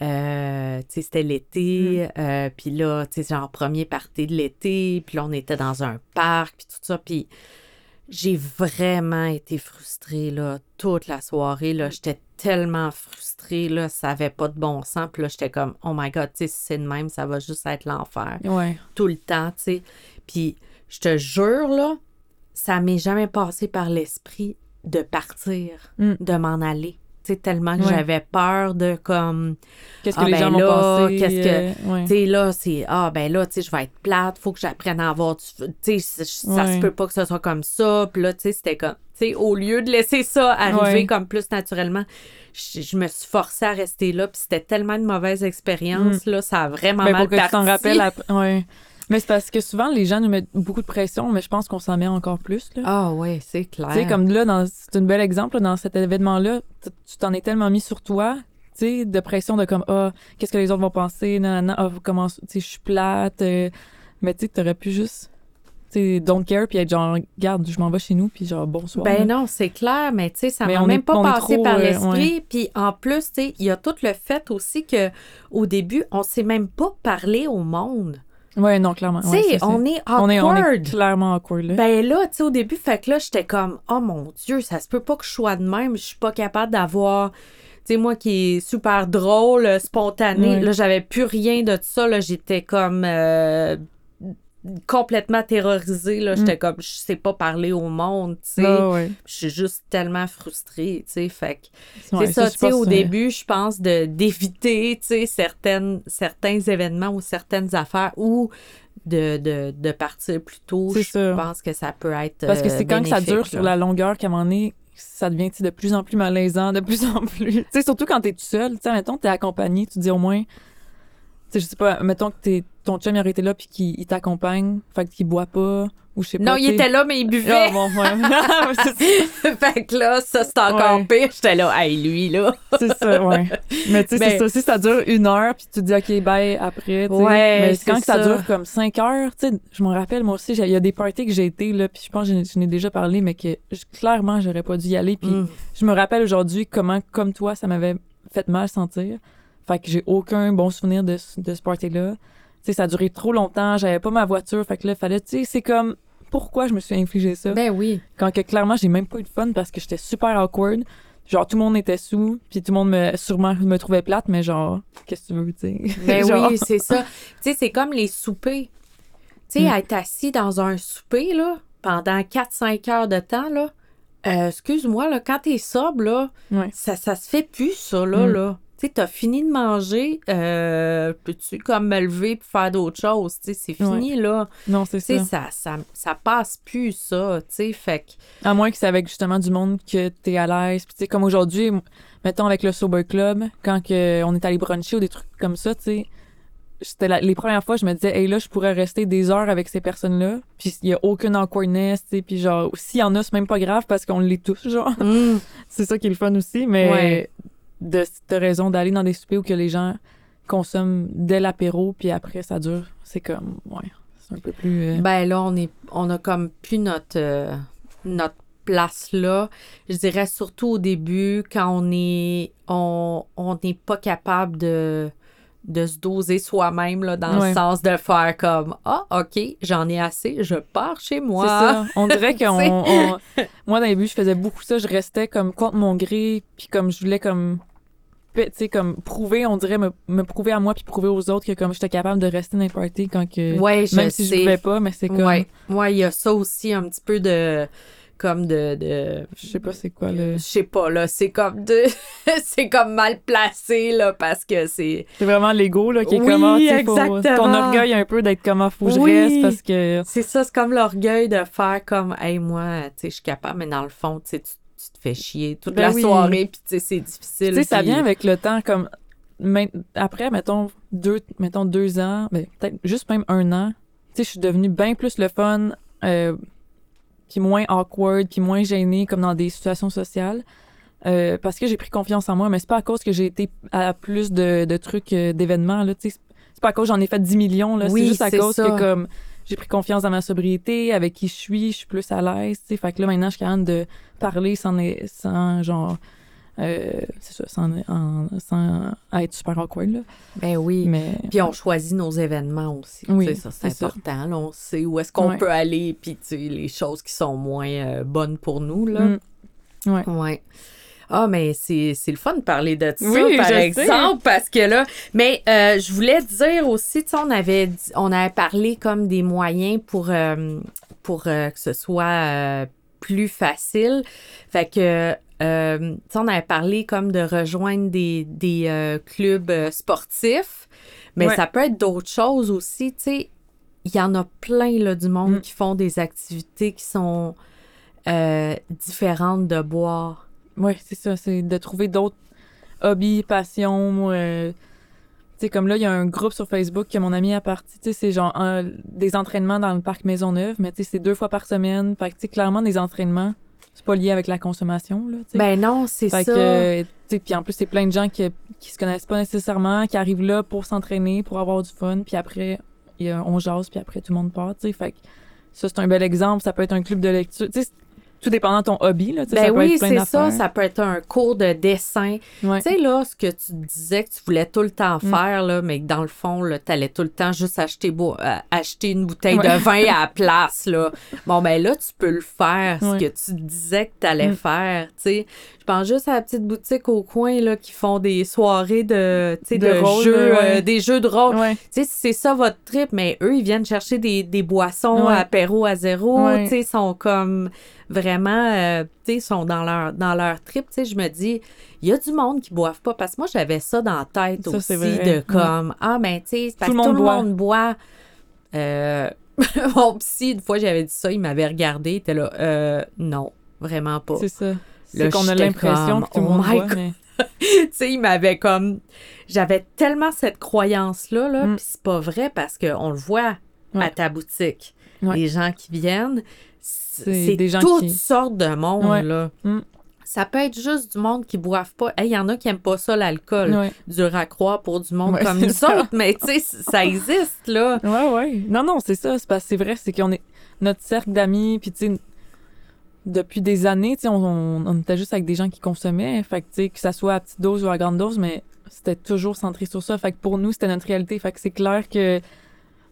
Euh, tu sais, c'était l'été, euh, puis là, tu sais, genre premier partie de l'été, puis là, on était dans un parc, puis tout ça, puis j'ai vraiment été frustrée, là, toute la soirée, là, j'étais tellement frustrée, là, ça avait pas de bon sens, puis là, j'étais comme, oh my God, tu sais, si c'est de même, ça va juste être l'enfer, Ouais. tout le temps, tu sais, puis je te jure, là, ça m'est jamais passé par l'esprit de partir, Mm. de m'en aller. Tellement que Ouais. j'avais peur de comme Qu'est-ce que Ah, les ben gens vont là, penser? qu'est-ce que- euh, ouais. tu sais, là, c'est Ah, ben là, tu sais, je vais être plate, faut que j'apprenne à avoir du. Tu sais, ça Ouais. se peut pas que ce soit comme ça. Puis là, tu sais, c'était comme. Tu sais, au lieu de laisser ça arriver comme plus naturellement, je, je me suis forcée à rester là. Puis c'était tellement une mauvaise expérience, là, ça a vraiment Ben, mal pour que tu t'en rappelles après. Mais c'est parce que souvent, les gens nous mettent beaucoup de pression, mais je pense qu'on s'en met encore plus. Là. Ah, ouais, c'est clair. Tu sais, comme là, dans- c'est un bel exemple, là, dans cet événement-là, tu t'en es tellement mis sur toi, tu sais, de pression de comme, ah, qu'est-ce que les autres vont penser, non, non, ah, comment, tu sais, je suis plate, euh, mais tu sais, t'aurais pu juste, tu sais, don't care, puis être genre, regarde, je m'en vais chez nous, puis genre, bonsoir. Ben là. non, c'est clair, mais tu sais, ça m'a même est- pas passé trop, par euh, l'esprit. Puis en plus, tu sais, il y a tout le fait aussi que au début, on s'est même pas parlé au monde. Ouais, non, clairement. Tu sais, on est awkward. on est, on est clairement awkward, là. Ben là, tu sais, au début, fait que là, j'étais comme, oh mon Dieu, ça se peut pas que je sois de même, je suis pas capable d'avoir. Tu sais, moi qui est super drôle, euh, spontané, Ouais. là, j'avais plus rien de ça, là, j'étais comme euh, complètement terrorisée, là, j'étais comme, je sais pas parler au monde, tu sais. Ah, ouais. Je suis juste tellement frustrée, tu sais, fait que Ouais, c'est ça, je tu sais, au euh, début, je pense de d'éviter, tu sais, certaines, certains événements ou certaines affaires ou de, de, de partir plus tôt. C'est Je ça. pense que ça peut être Parce que euh, c'est quand que ça dure sur la longueur qu'à un moment donné, ça devient de plus en plus malaisant, de plus en plus. Tu sais, surtout quand t'es tout seul. Tu sais, mettons, t'es accompagné, tu dis au moins. Sais, je sais pas, mettons que t'es, ton chum il aurait été là puis qu'il il t'accompagne, fait qu'il boit pas, ou je sais pas. Non, il était là, mais il Ah, buvait. bon, ouais. fait que là, ça, c'est encore Ouais. pire. J'étais là, hey, lui, là. c'est ça, ouais. Mais tu sais, c'est ça aussi, ça dure une heure, puis tu te dis, OK, bye, après. tu sais. Ouais, Mais c'est quand que ça. dure comme cinq heures, tu sais, je me rappelle, moi aussi, il y a des parties que j'ai été, là, puis je pense que je n'ai déjà parlé, mais que je- clairement, j'aurais pas dû y aller. Puis Mm. je me rappelle aujourd'hui comment, comme toi, ça m'avait fait mal sentir. Fait que j'ai aucun bon souvenir de, ce- de ce party-là. Tu sais, ça a duré trop longtemps, j'avais pas ma voiture, fait que là, fallait, tu sais, c'est comme, pourquoi je me suis infligé ça? Ben oui. Quand que clairement, j'ai même pas eu de fun parce que j'étais super awkward. Genre, tout le monde était sous, puis tout le monde me, sûrement me trouvait plate, mais genre, qu'est-ce que tu veux, tu sais? Ben Genre, oui, c'est ça. Tu sais, c'est comme les soupers. Tu sais, Mm. être assis dans un souper, là, pendant 4-5 heures de temps, là, euh, excuse-moi, là, quand t'es sobre, là, Ouais. ça, ça se fait plus, ça, là, Mm. là. Tu sais, t'as fini de manger, euh, peux-tu comme me lever pour faire d'autres choses? Tu sais, c'est fini, là. Non, c'est ça. ça, ça, ça passe plus, ça, tu sais, fait que... À moins que c'est avec justement du monde que t'es à l'aise. Puis tu sais, comme aujourd'hui, mettons avec le Sober Club, quand que on est allé bruncher ou des trucs comme ça, tu sais, c'était les premières fois, je me disais, hey là, je pourrais rester des heures avec ces personnes-là. Puis il y a aucune awkwardness, tu sais. Puis genre, s'il y en a, c'est même pas grave parce qu'on les touche, genre. Mm. c'est ça qui est le fun aussi, mais Ouais. De t'as raison d'aller dans des soupers où que les gens consomment dès l'apéro, puis après ça dure. C'est comme, ouais, c'est un peu plus. euh, Ben là, on est on a comme plus notre euh, notre place là. Je dirais surtout au début quand on est on on n'est pas capable de de se doser soi-même là dans Ouais. le sens de faire comme ah OK, j'en ai assez, je pars chez moi. C'est ça. On dirait qu'on. C'est- on- Moi, dans les débuts, je faisais beaucoup ça. Je restais comme contre mon gré, puis comme je voulais comme. Tu sais, comme prouver, on dirait me, me prouver à moi, puis prouver aux autres que comme j'étais capable de rester dans les parties quand que. Ouais, je même si sais. je pouvais pas, mais c'est comme. Ouais, ouais, il y a ça aussi un petit peu de comme de, de Je sais pas c'est quoi le. je sais pas là, c'est comme de c'est comme mal placé là parce que c'est C'est vraiment l'ego, là, qui est Oui, comment, tu sais, faut- exactement. Ton orgueil un peu d'être comment faut que je Oui. reste parce que. C'est ça, c'est comme l'orgueil de faire comme, hey, moi, tu sais, je suis capable, mais dans le fond, tu sais, tu te fais chier toute Ben la oui. soirée, puis tu sais, c'est difficile. Tu sais, ça vient avec le temps, comme après, mettons deux, mettons deux ans, mais peut-être juste même un an. Tu sais, je suis devenue bien plus le fun, euh, puis moins awkward, puis moins gênée, comme dans des situations sociales, euh, parce que j'ai pris confiance en moi. Mais c'est pas à cause que j'ai été à plus de, de trucs, euh, d'événements là. Tu sais, c'est pas à cause que j'en ai fait 10 millions là. Oui, c'est juste à cause ça. que comme j'ai pris confiance dans ma sobriété, avec qui je suis, je suis plus à l'aise. Tu sais, fait que là maintenant, je suis capable de parler sans, sans genre Euh, c'est ça, sans, en- sans être super awkward, là. Ben oui. Mais Puis on choisit nos événements aussi. Oui, ça, c'est important. là. on sait où est-ce qu'on Ouais. peut aller, puis tu sais, les choses qui sont moins euh, bonnes pour nous. Là. Mm. Ouais. Ouais. Ah, mais c'est c'est le fun de parler de ça, Oui, par sais. exemple, parce que là. Mais euh, je voulais dire aussi, tu sais, on avait, on avait parlé comme des moyens pour, euh, pour euh, que ce soit plus facile. Fait que. Euh, on avait parlé comme de rejoindre des, des euh, clubs euh, sportifs, mais Ouais. ça peut être d'autres choses aussi. Il y en a plein là, du monde Mm. qui font des activités qui sont différentes de boire. Ouais, c'est ça, c'est de trouver d'autres hobbies, passions. tu sais, comme là, il y a un groupe sur Facebook que mon ami a parti. Tu sais, c'est genre un- des entraînements dans le parc Maisonneuve, mais tu sais, c'est deux fois par semaine. Fait que, clairement, des entraînements, c'est pas lié avec la consommation, là, tu sais. Ben non, c'est Fait ça. que, puis en plus, c'est plein de gens qui, qui se connaissent pas nécessairement, qui arrivent là pour s'entraîner, pour avoir du fun, puis après, il y a- on jase, puis après, tout le monde part, tu sais. Fait que ça, c'est un bel exemple. Ça peut être un club de lecture. Tu sais, c'est- tout dépendant de ton hobby, là, Ben ça oui, c'est ça. Ça peut être un cours de dessin. Ouais. Tu sais, là, ce que tu disais que tu voulais tout le temps Mm. faire, là, mais que dans le fond, tu allais tout le temps juste acheter, euh, acheter une bouteille Ouais. de vin à la place. Là. Bon, ben là, tu peux le faire, ce que tu disais que tu allais Mm. faire. tu sais. Je pense juste à la petite boutique au coin là, qui font des soirées de, tu sais, De de rôle, jeux, euh, des jeux de rôle. Tu sais, si c'est ça votre trip, mais eux, ils viennent chercher des, des boissons Ouais. apéro à zéro. Tu sais, sont comme vraiment, euh, tu sais, sont dans leur, dans leur trip. Tu sais, je me dis, il y a du monde qui boivent pas. Parce que moi, j'avais ça dans la tête Ça, aussi, de comme, ah, ben, tu sais, Tout le tout le monde monde boit. Euh, mon psy, une fois, j'avais dit ça, il m'avait regardé, il était là, euh, non, vraiment pas. C'est ça. C'est qu'on a l'impression que tout le oh monde God. mais... tu sais, il m'avait comme. J'avais tellement cette croyance-là, là, Mm. puis c'est pas vrai parce qu'on le voit à ta boutique. Ouais. Les gens qui viennent, c'est toutes qui- sortes de monde, Ouais. là. Mm. Ça peut être juste du monde qui boivent pas. Hey, Il y en a qui aiment pas ça, l'alcool. Ouais. Dur à croire pour du monde Ouais, comme nous ça. autres, mais tu sais, ça existe, là. Ouais, ouais. Non, non, c'est ça. C'est parce que c'est vrai, c'est qu'on est notre cercle d'amis, puis tu sais, depuis des années, tu sais, on, on, on était juste avec des gens qui consommaient. Fait que, tu sais, que ça soit à petite dose ou à grande dose, mais c'était toujours centré sur ça. Fait que pour nous, c'était notre réalité. Fait que c'est clair que,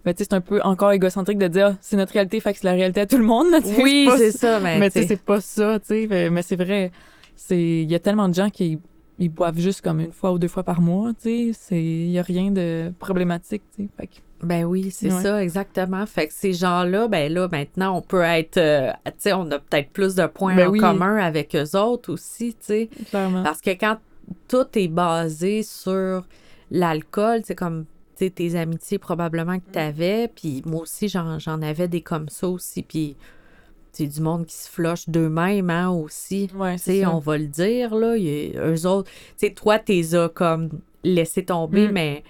ben, c'est un peu encore égocentrique de dire, c'est notre réalité, fait que c'est la réalité à tout le monde. Oui, c'est ça, mais, mais tu sais, c'est pas ça, tu sais. Mais- Mais c'est vrai, c'est il y a tellement de gens qui ils boivent juste comme une fois ou deux fois par mois, tu sais. C'est il y a rien de problématique, tu sais. Fait que Ben oui, c'est Ouais. ça, exactement. Fait que ces gens-là, ben là, maintenant, on peut être, euh, tu sais, on a peut-être plus de points Ben en oui. commun avec eux autres aussi, tu sais. clairement. Parce que quand tout est basé sur l'alcool, c'est comme, tes amitiés probablement que tu avais, puis moi aussi, j'en avais des comme ça aussi, puis c'est du monde qui se floche d'eux-mêmes, hein, aussi. Ouais, ça. on va le dire, là, y eux autres, tu sais, toi, t'es as comme laissé tomber, Mm. mais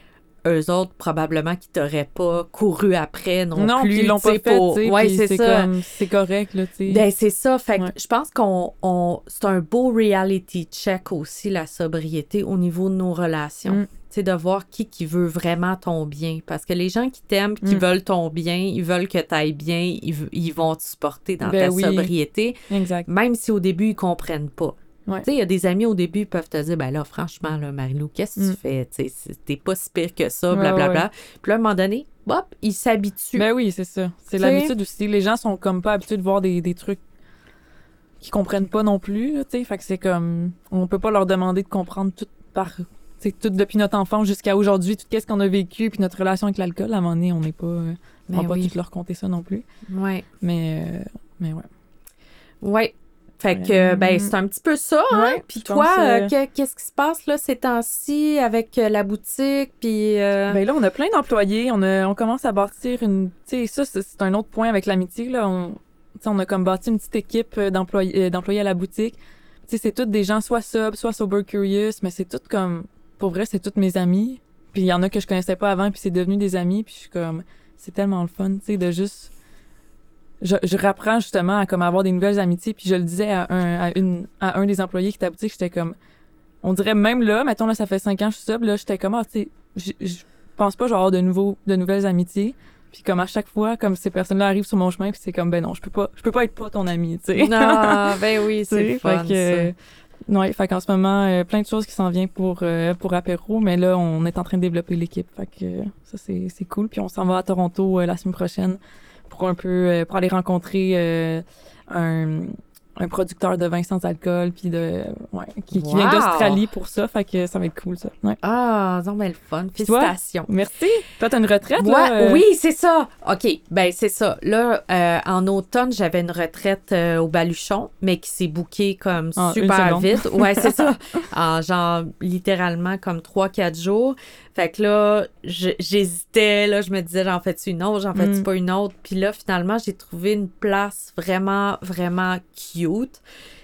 eux autres, probablement qu'ils t'auraient pas couru après non, Non, plus. ils l'ont pas fait, pour- Ouais, c'est ça. c'est correct là, tu sais. Ben, c'est ça. Fait que je pense qu'on on, c'est un beau reality check aussi, la sobriété, au niveau de nos relations. Mm. Sais, de voir qui qui veut vraiment ton bien. Parce que les gens qui t'aiment, qui Mm. veulent ton bien, ils veulent que tu ailles bien, ils, ils vont te supporter dans Ben ta oui. sobriété, Exact. même si au début, ils comprennent pas. Ouais. Tu sais, il y a des amis au début qui peuvent te dire, ben là, franchement, là, Marilou, qu'est-ce que Mm. tu fais? Tu c'est- t'es pas si pire que ça, Ouais, blablabla. Puis là, à un moment donné, hop, ils s'habituent. Ben oui, c'est ça. C'est l'habitude aussi. Les gens sont comme pas habitués de voir des, des trucs qu'ils comprennent pas non plus, tu sais. Fait que c'est comme on peut pas leur demander de comprendre tout par sais, tout depuis notre enfance jusqu'à aujourd'hui, tout qu'est-ce qu'on a vécu puis notre relation avec l'alcool, à un moment donné, on n'est pas euh, on Ben va pas oui. tout leur compter ça non plus. Ouais. Mais euh, mais ouais. Ouais. Fait que, Euh, ben, c'est un petit peu ça. hein? Ouais, Puis toi, euh, euh, que- qu'est-ce qui se passe là ces temps-ci avec euh, la boutique? Puis. euh, Ben là, on a plein d'employés. On, a- on commence à bâtir une. Tu sais, ça, c'est c'est un autre point avec l'amitié. Là. On, on a comme bâti une petite équipe d'employés d'employés à la boutique. Tu sais, c'est tous des gens soit sub, soit sober curious, mais c'est tout comme. Pour vrai, c'est tous mes amis. Puis il y en a que je connaissais pas avant, puis c'est devenu des amis. Puis je suis comme. C'est tellement le fun, tu sais, de juste. Je, je rapprends justement à comme avoir des nouvelles amitiés. Puis je le disais à un, à une, à un des employés qui était à boutique, j'étais comme. On dirait même là, mettons là, ça fait cinq ans que je suis sub, là, j'étais comme, ah, tu sais, je pense pas que je vais avoir de nouveaux, de nouvelles amitiés. Puis comme à chaque fois, comme ces personnes-là arrivent sur mon chemin, puis c'est comme, ben non, je peux pas, je peux pas être pas ton ami, tu sais. Non, ben oui, c'est fun. Ouais, fait qu'en ce moment, euh, plein de choses qui s'en viennent pour, euh, pour apéro, mais là, on est en train de développer l'équipe. Fait que euh, ça, c'est, cool. Puis on s'en va à Toronto euh, la semaine prochaine pour un peu, pour aller rencontrer un, un producteur de vin sans alcool, puis de, ouais, qui, qui vient d'Australie pour ça. Fait que ça va être cool, ça. Ouais. Ah, non, mais le fun. Toi? Félicitations. Merci. Toi, t'as une retraite, là? euh, Oui, c'est ça. OK, ben c'est ça. Là, euh, en automne, j'avais une retraite euh, au Baluchon, mais qui s'est bookée comme super vite. Ouais, c'est ça. En genre, littéralement, comme 3-4 jours. Fait que là, j'hésitais, là, je me disais, j'en fais-tu une autre, j'en fais-tu Mm. pas une autre? Puis là, finalement, j'ai trouvé une place vraiment, vraiment cute.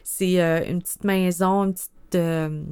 C'est euh, une petite maison, une petite... euh,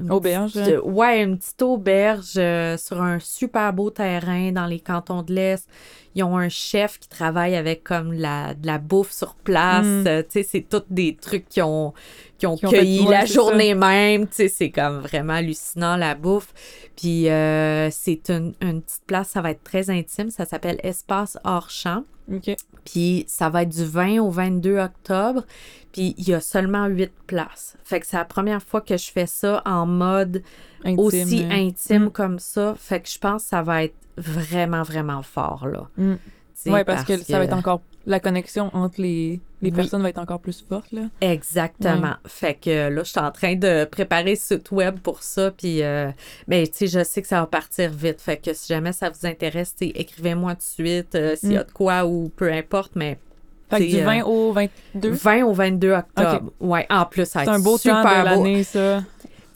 une Auberge. petite- euh, ouais, une petite auberge sur un super beau terrain dans les cantons de l'Est. Ils ont un chef qui travaille avec comme la, de la bouffe sur place. Mm. Euh, tu sais, c'est tous des trucs qui ont, qui ont Qui ont fait- cueilli ouais, la journée même. Tu sais, c'est comme vraiment hallucinant la bouffe. Puis euh, c'est une, une petite place, ça va être très intime. Ça s'appelle Espace hors champ. OK. Puis ça va être du 20 au 22 octobre. Puis il y a seulement 8 places. Fait que c'est la première fois que je fais ça en mode Intime, aussi euh, intime Mm. comme ça. Fait que je pense que ça va être vraiment, vraiment fort, là. Mm. Ouais, parce, que, ça va être encore. La connexion entre les, les Oui. personnes va être encore plus forte, là. Exactement. Fait que là, je suis en train de préparer ce site web pour ça. Puis, euh, mais tu sais, je sais que ça va partir vite. Fait que si jamais ça vous intéresse, écrivez-moi tout de suite euh, s'il y a Mm. de quoi ou peu importe. Mais Fait que du euh, 20 au 22. 20 au 22 octobre. Ouais, en plus, ça va C'est un être beau super temps de l'année, ça.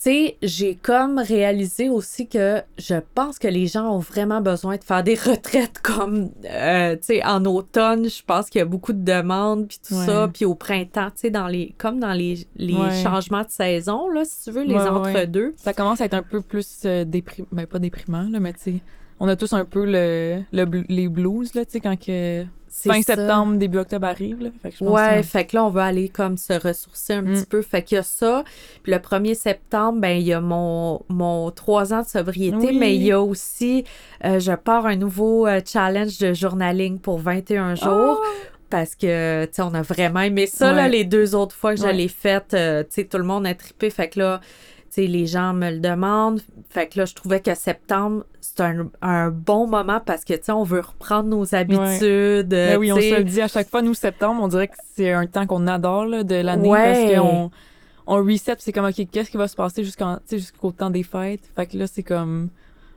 Tu sais, j'ai comme réalisé aussi que je pense que les gens ont vraiment besoin de faire des retraites comme, euh, tu sais, en automne, je pense qu'il y a beaucoup de demandes, puis tout Ouais. ça, puis au printemps, tu sais, dans les, comme dans les, les Ouais. changements de saison, là, si tu veux, les Ouais, entre-deux. Ça commence à être un peu plus déprimant. Ben, pas déprimant, là, mais tu sais, on a tous un peu le, les blues, là, tu sais, quand que fin ça. septembre, début octobre arrive, là. Fait que je pense Ouais, que fait que là, on veut aller comme se ressourcer un Mm. petit peu. Fait qu'il y a ça. Puis le 1er septembre, ben il y a mon, mon 3 ans de sobriété, Oui. mais il y a aussi, euh, je pars un nouveau euh, challenge de journaling pour 21 c'est- jours. Parce que, tu sais, on a vraiment aimé ça, là, les deux autres fois que Ouais. l'ai faite. euh, tu sais, tout le monde a trippé. Fait que là, les gens me le demandent. Fait que là, je trouvais que septembre, c'est un, un bon moment parce que, tu sais, on veut reprendre nos habitudes. Ben oui, on se le dit à chaque fois, nous, septembre, on dirait que c'est un temps qu'on adore là, de l'année Ouais. parce qu'on on reset, c'est comme, OK, qu'est-ce qui va se passer jusqu'en- jusqu'au temps des fêtes? Fait que là, c'est comme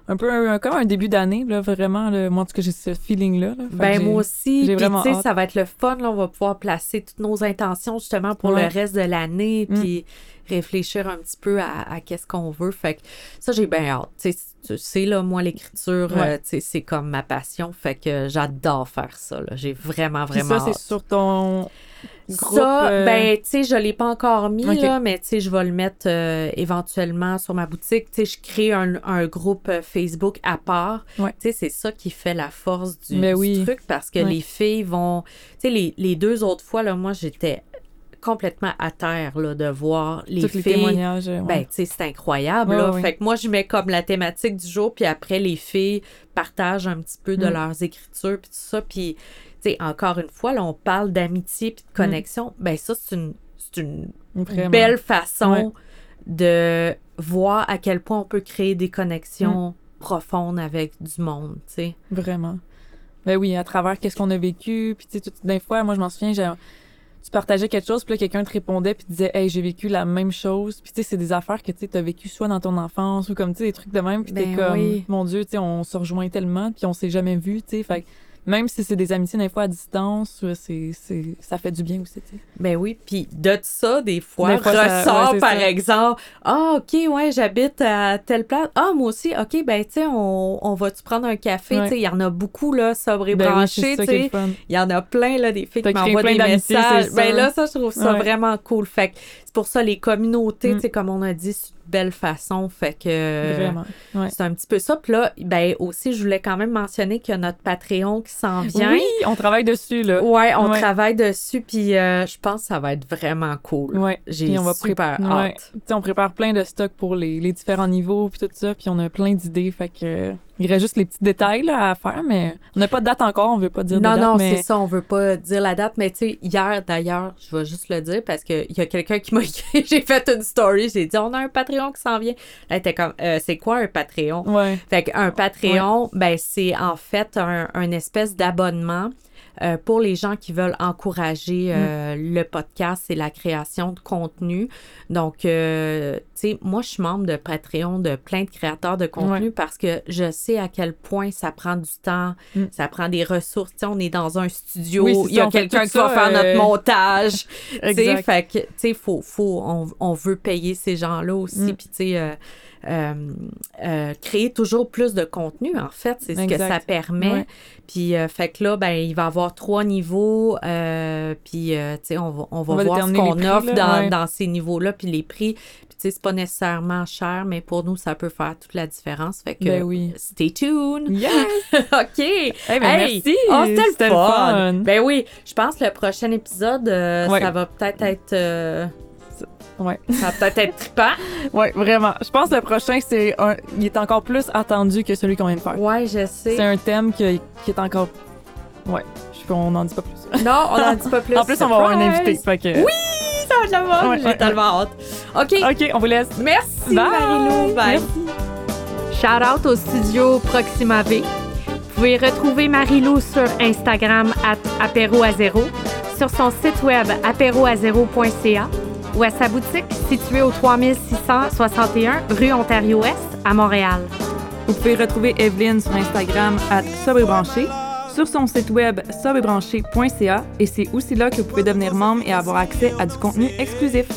un peu un, comme un début d'année, là, vraiment. Là, moi, en tout cas, j'ai ce feeling-là. là. Ben moi aussi, puis tu sais, ça va être le fun, là, on va pouvoir placer toutes nos intentions justement pour Ouais. le reste de l'année, Mm. puis réfléchir un petit peu à, à qu'est-ce qu'on veut. Fait que ça, j'ai bien hâte. Tu sais, tu sais, là, moi, l'écriture, Ouais. euh, tu sais, c'est comme ma passion, fait que j'adore faire ça, là. J'ai vraiment, Puis vraiment ça, c'est sur ton groupe. Ça, euh, ben, tu sais, je l'ai pas encore mis, là, mais tu sais, je vais le mettre euh, éventuellement sur ma boutique. Tu sais, je crée un, un groupe euh, Facebook à part. Ouais. Tu sais, c'est ça qui fait la force du, Ben du oui. truc parce que Ouais. les filles vont. Tu sais, les, les deux autres fois, là, moi, j'étais complètement à terre, là, de voir les tous les filles. témoignages. ouais. Ben, tu sais, c'est incroyable, Ouais, là. ouais, Fait que moi, je mets comme la thématique du jour, puis après, les filles partagent un petit peu de Mm. leurs écritures, puis tout ça. Puis, sais, encore une fois, là, on parle d'amitié puis de connexion. Ben, ça, c'est une, c'est une Mm. Vraiment. belle façon Ouais. de voir à quel point on peut créer des Mm. connexions profondes avec du monde, tu sais. Vraiment. Ben oui, à travers qu'est-ce qu'on a vécu. Puis, tu sais, tout- des fois, moi, je m'en souviens, j'ai- tu partageais quelque chose, puis là, quelqu'un te répondait, puis disait, hey, j'ai vécu la même chose. Puis, tu sais, c'est des affaires que tu as vécu soit dans ton enfance ou comme, tu sais, des trucs de même. Puis, t'es Ben comme, oui. mon Dieu, tu sais, on se rejoint tellement, puis on s'est jamais vu, tu sais. Fait même si c'est des amitiés, des fois, à distance, c'est, c'est, ça fait du bien aussi. Ben oui, puis de ça, des fois, Des fois, ça- ressort, ouais, par ça. exemple, « Ah, OK, ouais, j'habite à telle place. Ah, moi aussi, OK, ben, tu sais, on, on va-tu prendre un café? Ouais. Tu sais, il y en a beaucoup, là, sobre et Ben oui, tu sais. fun. Il y en a plein, là, des filles qui m'envoient des messages. Ben là, ça, je trouve ça Ouais. vraiment cool. Fait que c'est pour ça, les communautés, Mm. tu sais, comme on a dit, belle façon. Fait que... Vraiment. Ouais. C'est un petit peu ça. Puis là, ben aussi, je voulais quand même mentionner qu'il y a notre Patreon qui s'en vient. Oui, on travaille dessus, là. Ouais, on Ouais. travaille dessus, puis euh, je pense que ça va être vraiment cool. Ouais. J'ai on va super pré- hâte. ouais. Tu sais, on prépare plein de stocks pour les, les différents niveaux puis tout ça, puis on a plein d'idées, fait que Il reste juste les petits détails là, à faire, mais on n'a pas de date encore, on veut pas dire de Non, date. non, mais... c'est ça, on veut pas dire la date, mais tu sais, hier d'ailleurs, je vais juste le dire parce qu'il y a quelqu'un qui m'a écrit, j'ai fait une story, j'ai dit on a un Patreon qui s'en vient. Là, était comme, Euh, c'est quoi un Patreon? Ouais. Fait qu'un Patreon, ben, c'est en fait un, un espèce d'abonnement. Euh, pour les gens qui veulent encourager euh, le podcast et la création de contenu. Donc, euh, tu sais, moi, je suis membre de Patreon de plein de créateurs de contenu parce que je sais à quel point ça prend du temps, Mm. ça prend des ressources. Tu sais, on est dans un studio, Oui, il y a quelqu'un qui va faire notre montage. Tu sais, fait que, tu sais, faut, faut, on, on veut payer ces gens-là aussi. Mm. Puis, tu sais, créer toujours plus de contenu, en fait, c'est ce que ça permet. Ouais. Puis, euh, fait que là, ben, il va y avoir trois niveaux. euh, puis, euh, tu sais, on va, on va On va voir ce qu'on offre là, dans, ouais. dans ces niveaux-là, puis les prix. Puis, tu sais, c'est pas nécessairement cher, mais pour nous, ça peut faire toute la différence. Fait que, Ben oui. stay tuned. Yes! OK. Eh ben, Hey! merci! Oh, c'était le fun. Ben oui, je pense que le prochain épisode, euh, Ouais. ça va peut-être être. euh, Ouais. ça va peut-être être trippant. Ouais, vraiment. Je pense que le prochain, c'est un... il est encore plus attendu que celui qu'on vient de faire. Ouais, je sais. C'est un thème qui, qui est encore. Ouais, je on n'en dit pas plus. Non, on n'en dit pas plus. en plus, on va avoir un invité. Fait que... Oui, ça va être la. Ouais, J'ai ouais, tellement hâte. OK. Ok, on vous laisse. Merci, Bye. Marilou. Bye. Merci. Shout out au studio Proxima V. Vous pouvez retrouver Marilou sur Instagram at apéro à zéro, sur son site web apéroazéro.ca ou à sa boutique située au 3661 rue Ontario-Est à Montréal. Vous pouvez retrouver Evelyne sur Instagram à sobrebranché, sur son site web sobrebranché.ca et c'est aussi là que vous pouvez devenir membre et avoir accès à du contenu exclusif.